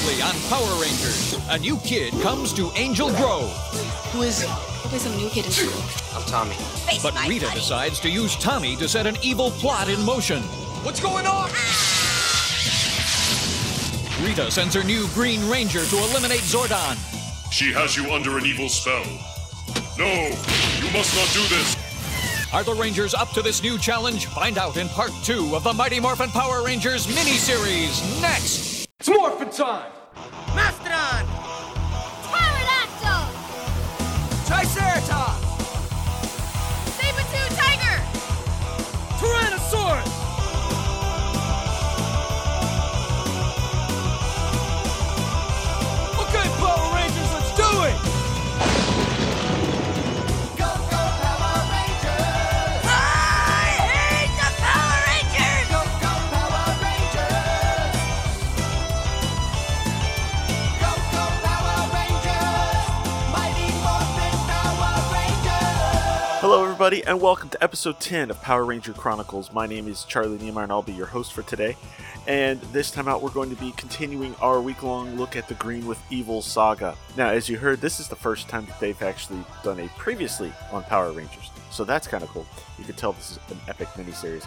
Previously on Power Rangers, a new kid comes to Angel Grove, Who is he? Probably some new kid in school. I'm Tommy. but Rita decides to use Tommy to set an evil plot in motion. What's going on? Rita sends her new Green Ranger to eliminate Zordon. She has you under an evil spell. No, you must not do this. Are the Rangers up to this new challenge? Find out in part two of the Mighty Morphin Power Rangers miniseries next. It's morphin' time! Everybody, and welcome to episode 10 of Power Ranger Chronicles. My name is Charlie Niemeyer, and I'll be your host for today. And this time out, we're going to be continuing our week long look at the Green with Evil saga. Now, as you heard, this is the first time that they've actually done a previously on Power Rangers, so that's kind of cool. You can tell this is an epic miniseries.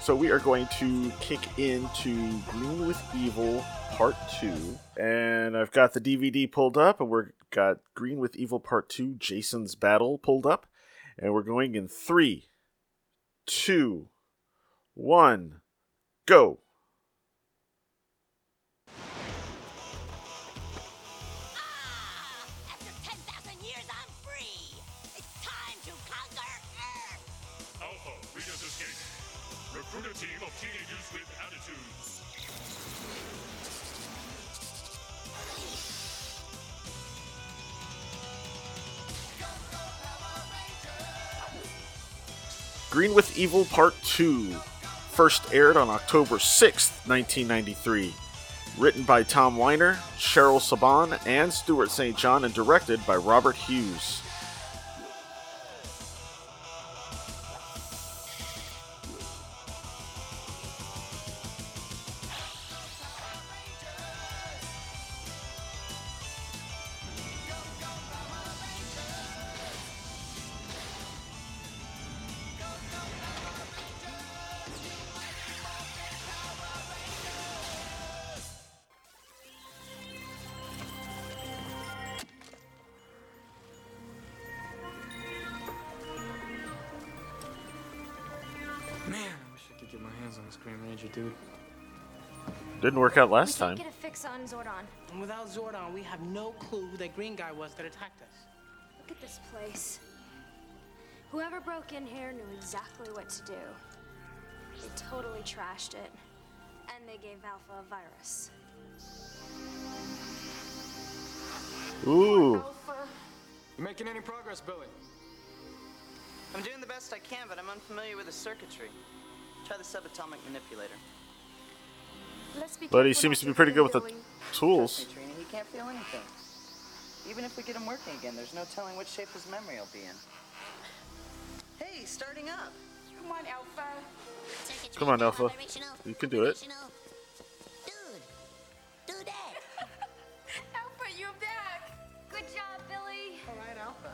So, we are going to kick into Green with Evil Part 2, and I've got the DVD pulled up, and we've got Green with Evil Part 2 Jason's Battle pulled up. And we're going in three, two, one, go. Green with Evil Part 2. First aired on October 6, 1993. Written by Tom Weiner, Cheryl Saban, and Stuart St. John, and directed by Robert Hughes. Hands on this Green Ranger dude. Didn't work out last we can't time. get a fix on Zordon. And without Zordon, we have no clue who that green guy was that attacked us. Look at this place. Whoever broke in here knew exactly what to do. They totally trashed it. And they gave Alpha a virus. Ooh. You making any progress, Billy? I'm doing the best I can, but I'm unfamiliar with the circuitry. Try the subatomic manipulator. Let's be But he seems to be pretty good with the tools. Me, Trina, he can't feel anything. Even if we get him working again, there's no telling which shape his memory will be in. Hey, starting up. Come on, Alpha. Come on, Alpha. You can do it. Dude, do that. Alpha, you're back. Good job, Billy. All right, Alpha.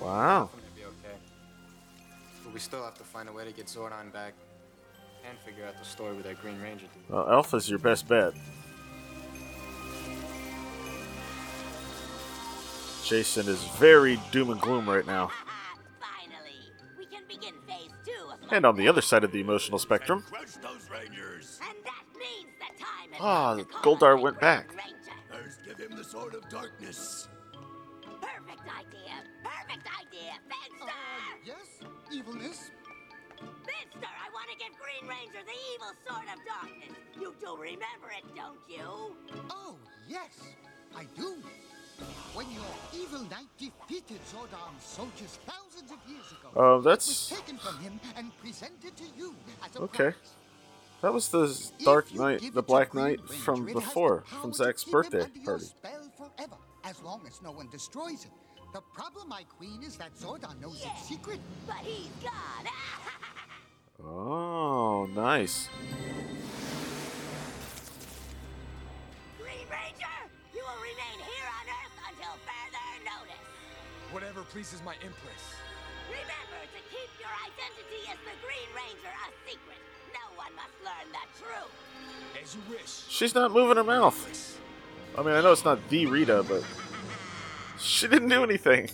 Wow. I'm gonna be okay. But we still have to find a way to get Zordon back and figure out the story with that Green Ranger dude. Well, Alpha's your best bet. Jason is very doom and gloom right now. Finally, we can begin phase two of And on the other side of the emotional spectrum, Crush those Rangers. And that means the time is Ah, up to call Goldar went back. First, give him the Sword of Darkness. Perfect idea. Perfect idea. Finster! Yes, evilness. Finster, to give Green Ranger the evil sword of darkness. You do remember it, don't you? Oh, yes, I do. When your evil knight defeated Zordon's soldiers thousands of years ago, Oh, it was that's- taken from him and presented to you as a Okay. prize. that was the Dark you Knight, the Black Knight Ranger, from it has the before, from to Zack's birthday party. spell forever, as long as no one destroys it. The problem, my queen, is that Zordon knows its secret. But he's gone. Oh, nice. Green Ranger! You will remain here on Earth until further notice. Whatever pleases my Empress. Remember to keep your identity as the Green Ranger a secret. No one must learn the truth. As you wish. She's not moving her mouth. I mean, I know it's not the Rita, but she didn't do anything.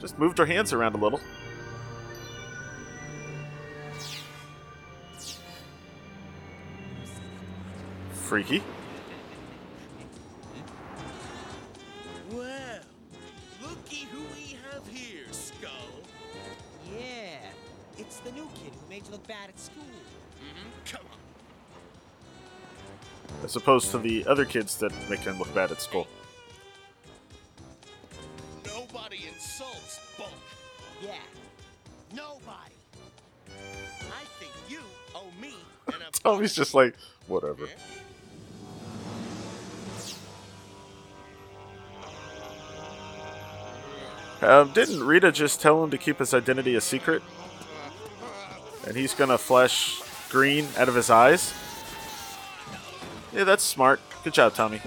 Just moved her hands around a little. Freaky. Well, looky who we have here, Skull. Yeah, it's the new kid who made you look bad at school. Mm-hmm. Come on. As opposed to the other kids that make him look bad at school. Nobody insults Bulk. Yeah, nobody. I think you owe me an Tommy's just like, whatever. Um, didn't Rita just tell him to keep his identity a secret? And he's gonna flash green out of his eyes? Yeah, that's smart. Good job, Tommy.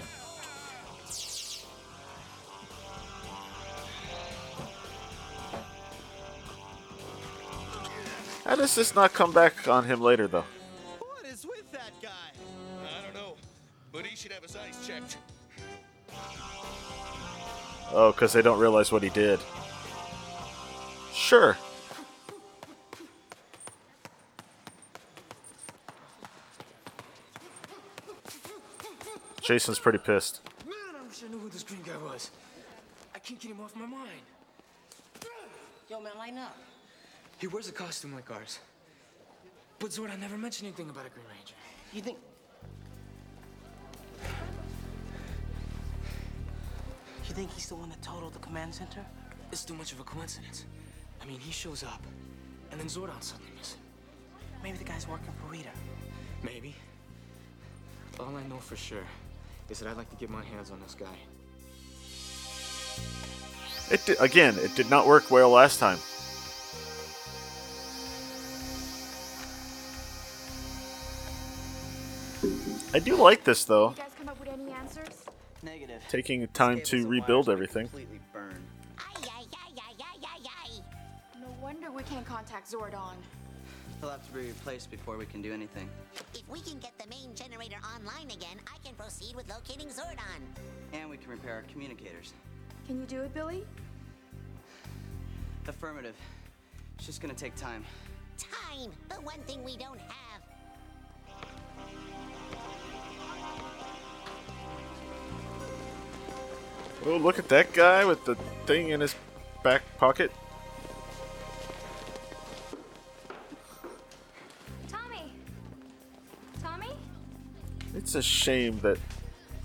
How does this not come back on him later, though? What is with that guy? I don't know, but he should have his eyes checked. Oh, because they don't realize what he did. Sure. Jason's pretty pissed. Man, I wish I knew who this green guy was. I can't get him off my mind. Yo, man, line up. He wears a costume like ours. But Zordon never mentioned anything about a Green Ranger. You think? You think he's the one that totaled the command center? It's too much of a coincidence. I mean, he shows up, and then Zordon suddenly missing. Maybe the guy's working for Rita. Maybe. All I know for sure is that I'd like to get my hands on this guy. It di- again, it did not work well last time. I do like this though, taking time to rebuild everything. Completely burned. No wonder we can't contact Zordon. He'll have to be replaced before we can do anything. If we can get the main generator online again, I can proceed with locating Zordon. And we can repair our communicators. Can you do it, Billy? Affirmative. It's just gonna take time. Time, the one thing we don't have. Oh, look at that guy with the thing in his back pocket. Tommy! Tommy? It's a shame that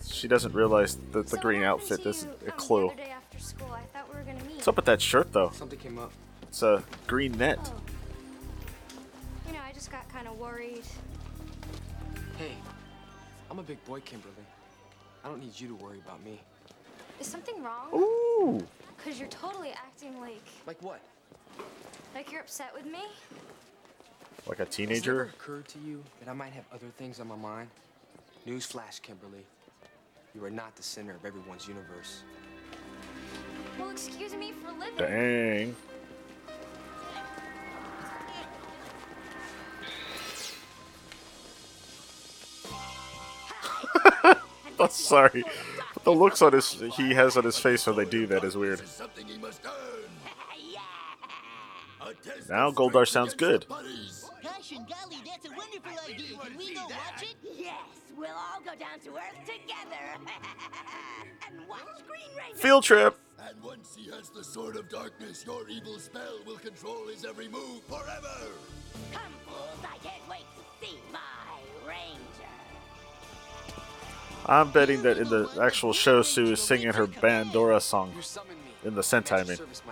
she doesn't realize that the So green outfit is you, a clue. The day after school, I thought we were gonna meet. What's up with that shirt though? Something came up. It's a green net. Oh. You know, I just got kind of worried. Hey, I'm a big boy, Kimberly. I don't need you to worry about me. Is something wrong? Ooh. Cause you're totally acting like Like what? like you're upset with me. Like a Has it teenager? occurred to you that I might have other things on my mind? Newsflash, Kimberly. You are not the center of everyone's universe. Well, excuse me for living. Dang. I'm sorry. But the looks on his he has on his face when they do that is weird. Something he must earn. A test Now of Goldar sounds good. the. Gosh and golly, that's a wonderful idea. Can we go watch it? Yes, we'll all go down to Earth together and watch Green Ranger. Field trip. And once he has the Sword of Darkness, your evil spell will control his every move forever. Come, fools! I I'm betting that in the actual show, Sue is singing her Bandora song You summoned me. in the Sentai. Man. service.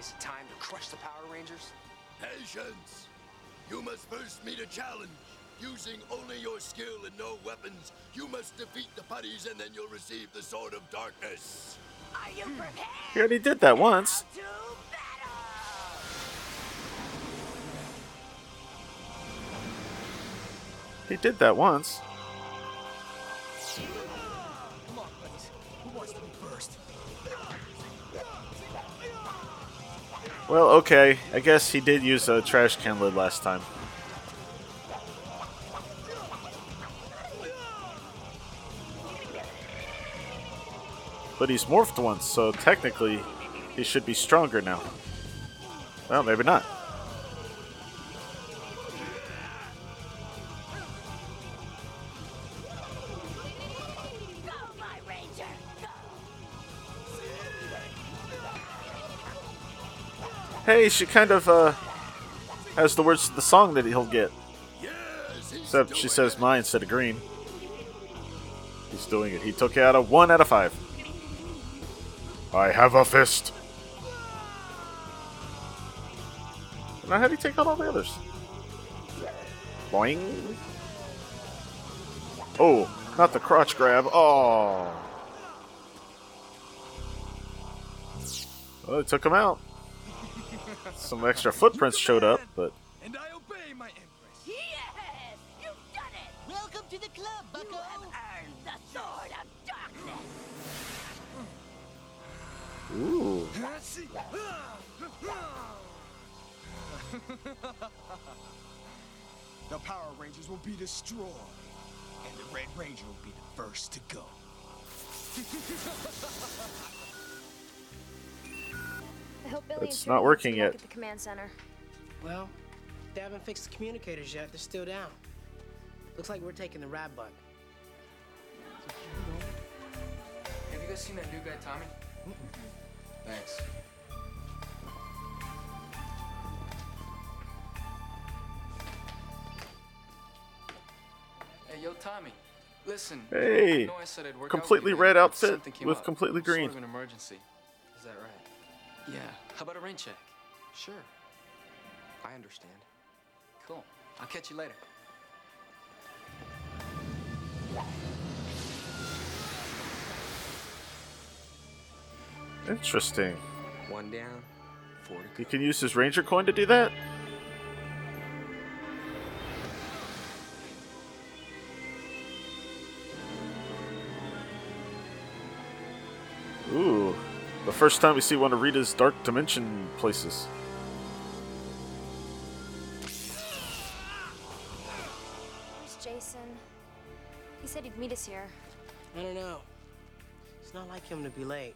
Is it time to crush the Power Rangers? Patience. You must first meet a challenge. Using only your skill and no weapons, you must defeat the putties and then you'll receive the Sword of Darkness. Are you prepared He already did that once. He did that once. Come on, buddies. Who wants to be first? Well, okay. I guess he did use a trash can lid last time. But he's morphed once, so technically he should be stronger now. Well, maybe not. Hey, she kind of uh has the words to the song that he'll get. Except she says mine instead of green. He's doing it. He took out a one out of five. I have a fist. Now how do you take out all the others? Boing. Oh, not the crotch grab. Oh. Well, it took him out. Some extra footprints showed up, but And I obey my empress. Yes! You've done it! Welcome to the club, You have earned the Sword of Darkness! ooh. the Power Rangers will be destroyed, and the Red Ranger will be the first to go. I hope Billy It's not working take a look yet. At the command center. Well, they haven't fixed the communicators yet. They're still down. Looks like we're taking the rad bug. Have you guys seen that new guy, Tommy? Thanks. Hey, yo, Tommy. Listen. Hey, I know I said I'd work out with completely you, red outfit with up. completely Sort green. of an emergency. Is that right? Yeah. How about a rain check? Sure. I understand. Cool. I'll catch you later. Interesting. One down, four to He can use his ranger coin to do that? First time we see one of Rita's Dark Dimension places. Where's Jason? He said he'd meet us here. I don't know. It's not like him to be late.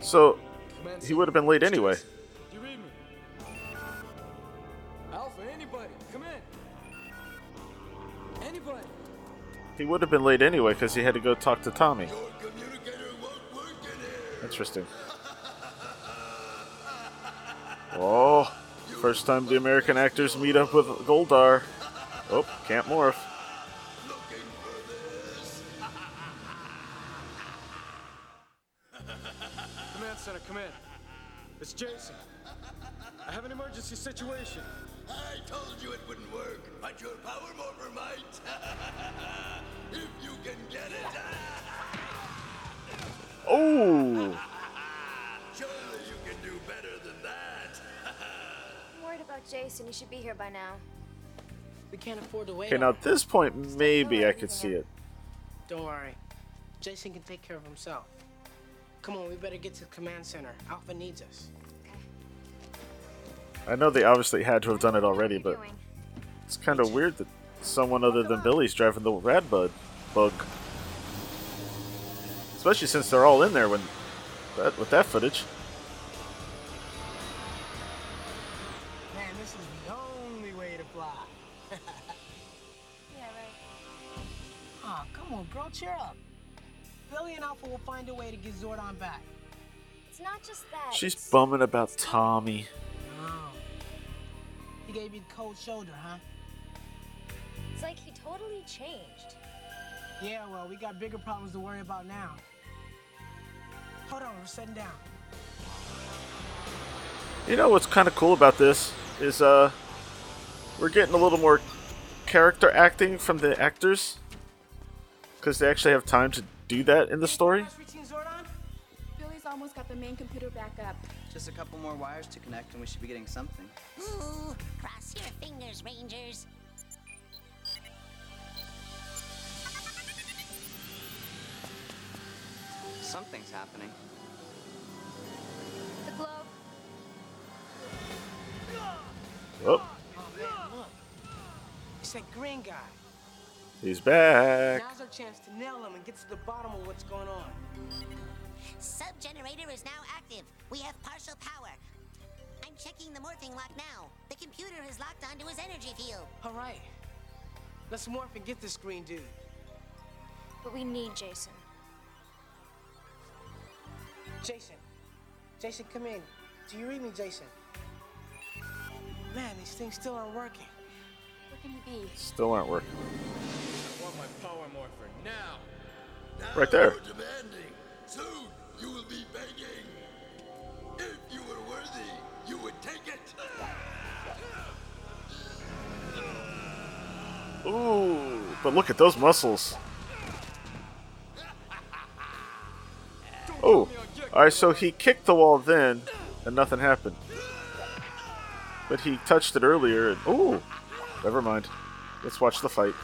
So, he would have been late anyway. You read me? Alpha, anybody, come in. Anybody. He would have been late anyway because he had to go talk to Tommy. Interesting. Oh, first time the American actors meet up with Goldar. Oh, can't morph. Jason. you should be here by now. We can't afford to wait. okay. Now at this point, maybe I could see it. Don't worry. Jason can take care of himself. Come on, we better get to the command center. Alpha needs us. I know they obviously had to have done it already, but it's kind of weird that someone other than Billy's driving the rad bud bug. Especially since they're all in there when that with that footage. Zordon back. It's not just that. She's it's- bumming about Tommy. Oh. He gave you the cold shoulder, huh? It's like he totally changed. Yeah, well, we got bigger problems to worry about now. Hold on, we're sitting down. You know what's kind of cool about this is uh we're getting a little more character acting from the actors because they actually have time to do that in the story almost got the main computer back up. Just a couple more wires to connect and we should be getting something. Ooh, cross your fingers, Rangers. Something's happening. The globe. Oh. oh man, look. It's that green guy. He's back. Now's our chance to nail him and get to the bottom of what's going on. Sub-generator is now active. We have partial power. I'm checking the morphing lock now. The computer is locked onto his energy field. All right. Let's morph and get this green dude. But we need Jason. Jason. Jason, come in. Do you read me, Jason? Man, these things still aren't working. Where can he be? Still aren't working. I want my power morpher now. Right there. Ooh, but look at those muscles. Oh, alright, so he kicked the wall then, and nothing happened. But he touched it earlier, and ooh, never mind. Let's watch the fight.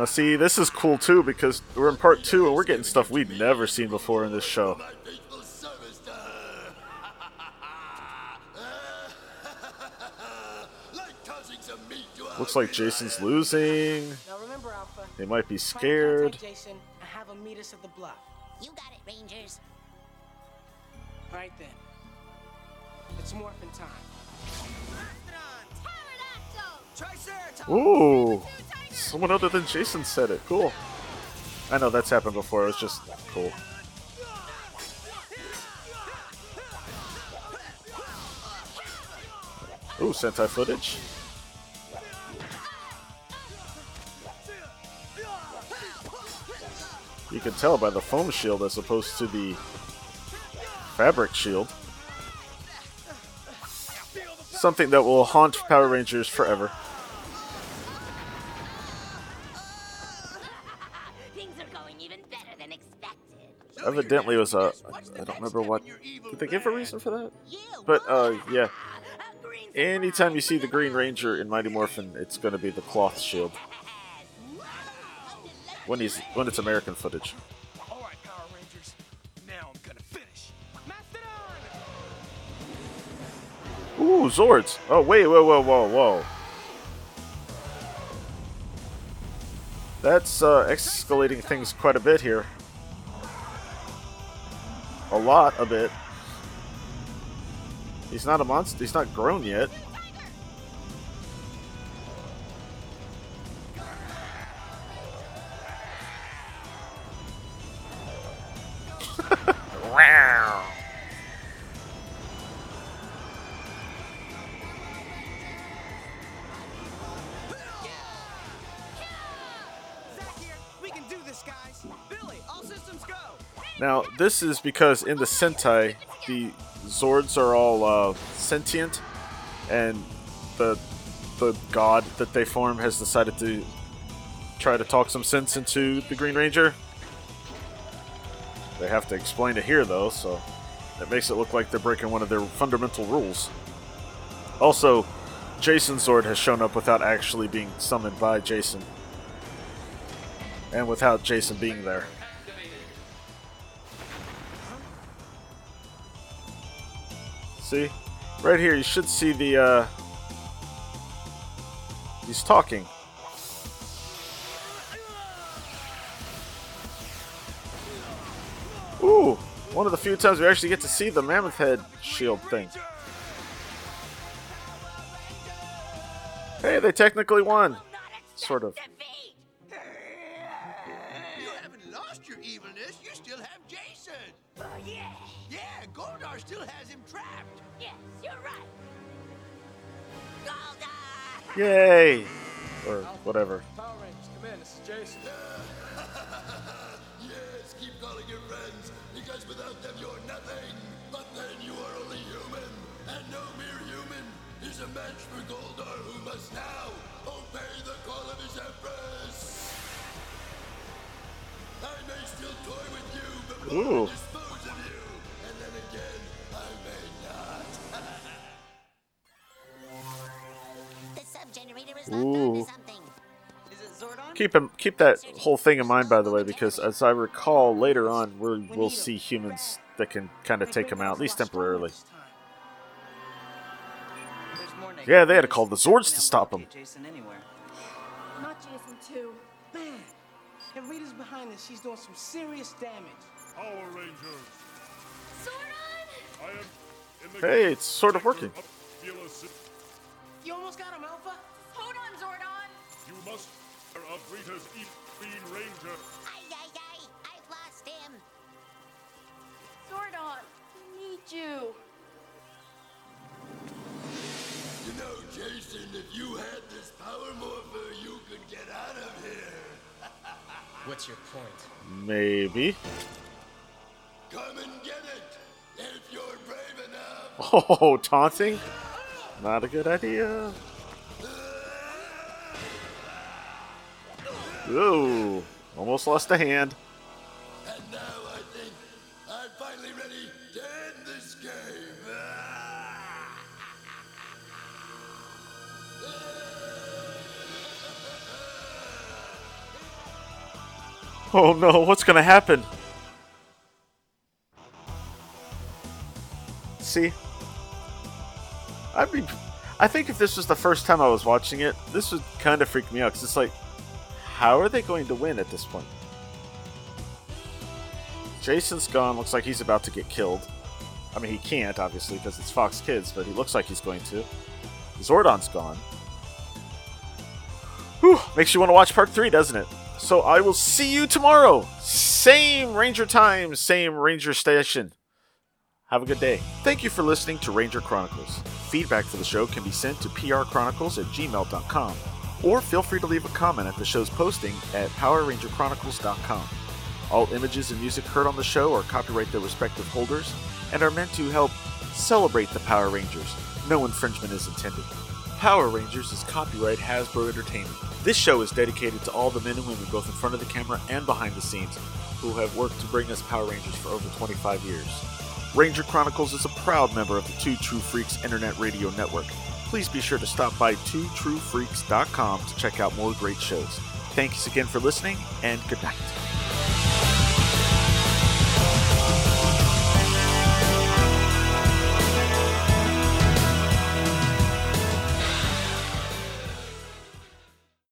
Now, see, this is cool too because we're in part two and we're getting stuff we'd never seen before in this show. Faithful service to her. like tossing some meat to a Looks like Jason's losing. Now remember, Alpha. They might be scared. Jason and have him meet us at the bluff. You got it, Rangers. Right then. It's morphin' time. Ooh, someone other than Jason said it. Cool. I know that's happened before. It's just cool. Ooh, Sentai footage. You can tell by the foam shield as opposed to the fabric shield. Something that will haunt Power Rangers forever. Evidently, it was a. I don't remember what. Did they give a reason for that? But uh, yeah. Anytime you see the Green Ranger in Mighty Morphin, it's going to be the cloth shield. When he's when it's American footage. Ooh, Zords! Oh wait, whoa, whoa, whoa, whoa. That's uh, escalating things quite a bit here. A lot, of it. He's not a monster. He's not grown yet. This is because in the Sentai, the Zords are all uh, sentient, and the the god that they form has decided to try to talk some sense into the Green Ranger. They have to explain it here, though, so it makes it look like they're breaking one of their fundamental rules. Also, Jason Zord has shown up without actually being summoned by Jason, and without Jason being there. See? Right here, you should see the, uh... He's talking. Ooh! One of the few times we actually get to see the Mammoth Head shield thing. Hey, they technically won. Sort of. You haven't lost your evilness. You still have Jason. Oh, yeah. Yeah, Goldar still has him trapped. Yes, you're right. Yay! Or whatever. Power Rangers, come in. This is Jason. yes, keep calling your friends, because without them you're nothing. But then you are only human, and no mere human is a match for Goldar, who must now obey the call of his empress. I may still toy with you, but we Ooh. will dispose of you, Keep him, keep that whole thing in mind, by the way, because as I recall, later on we'll, we'll see humans that can kind of take him out, at least temporarily. Yeah, they had to call the Zords to stop him. Jason anywhere. Not Jason, too. Man, if Rita's behind this, she's doing some serious damage. Power Rangers. Zordon! I am in the Hey, it's sort of working. You almost got him, Alpha. Hold on, Zordon! You must of Rita's Evil Green Ranger. Ay, ay, ay! I've lost him! Zordon, we need you. You know, Jason, if you had this power morpher, you could get out of here. What's your point? Maybe. Come and get it if you're brave enough. Oh, taunting? Not a good idea. Ooh, almost lost a hand. And now I think I'm finally ready to end this game. Oh no, what's gonna happen? See? I mean, I think if this was the first time I was watching it, this would kind of freak me out because it's like, how are they going to win at this point? Jason's gone. Looks like he's about to get killed. I mean, he can't, obviously, because it's Fox Kids, but he looks like he's going to. Zordon's gone. Whew, makes you want to watch part three, doesn't it? So I will see you tomorrow. Same Ranger time, same Ranger station. Have a good day. Thank you for listening to Ranger Chronicles. Feedback for the show can be sent to prchronicles at gmail.com, or feel free to leave a comment at the show's posting at powerrangerchronicles.com. All images and music heard on the show are copyright their respective holders and are meant to help celebrate the Power Rangers. No infringement is intended. Power Rangers is copyright Hasbro Entertainment. This show is dedicated to all the men and women, both in front of the camera and behind the scenes, who have worked to bring us Power Rangers for over 25 years. Ranger Chronicles is a proud member of the Two True Freaks Internet Radio Network. Please be sure to stop by twotruefreaks.com to check out more great shows. Thanks again for listening, and good night.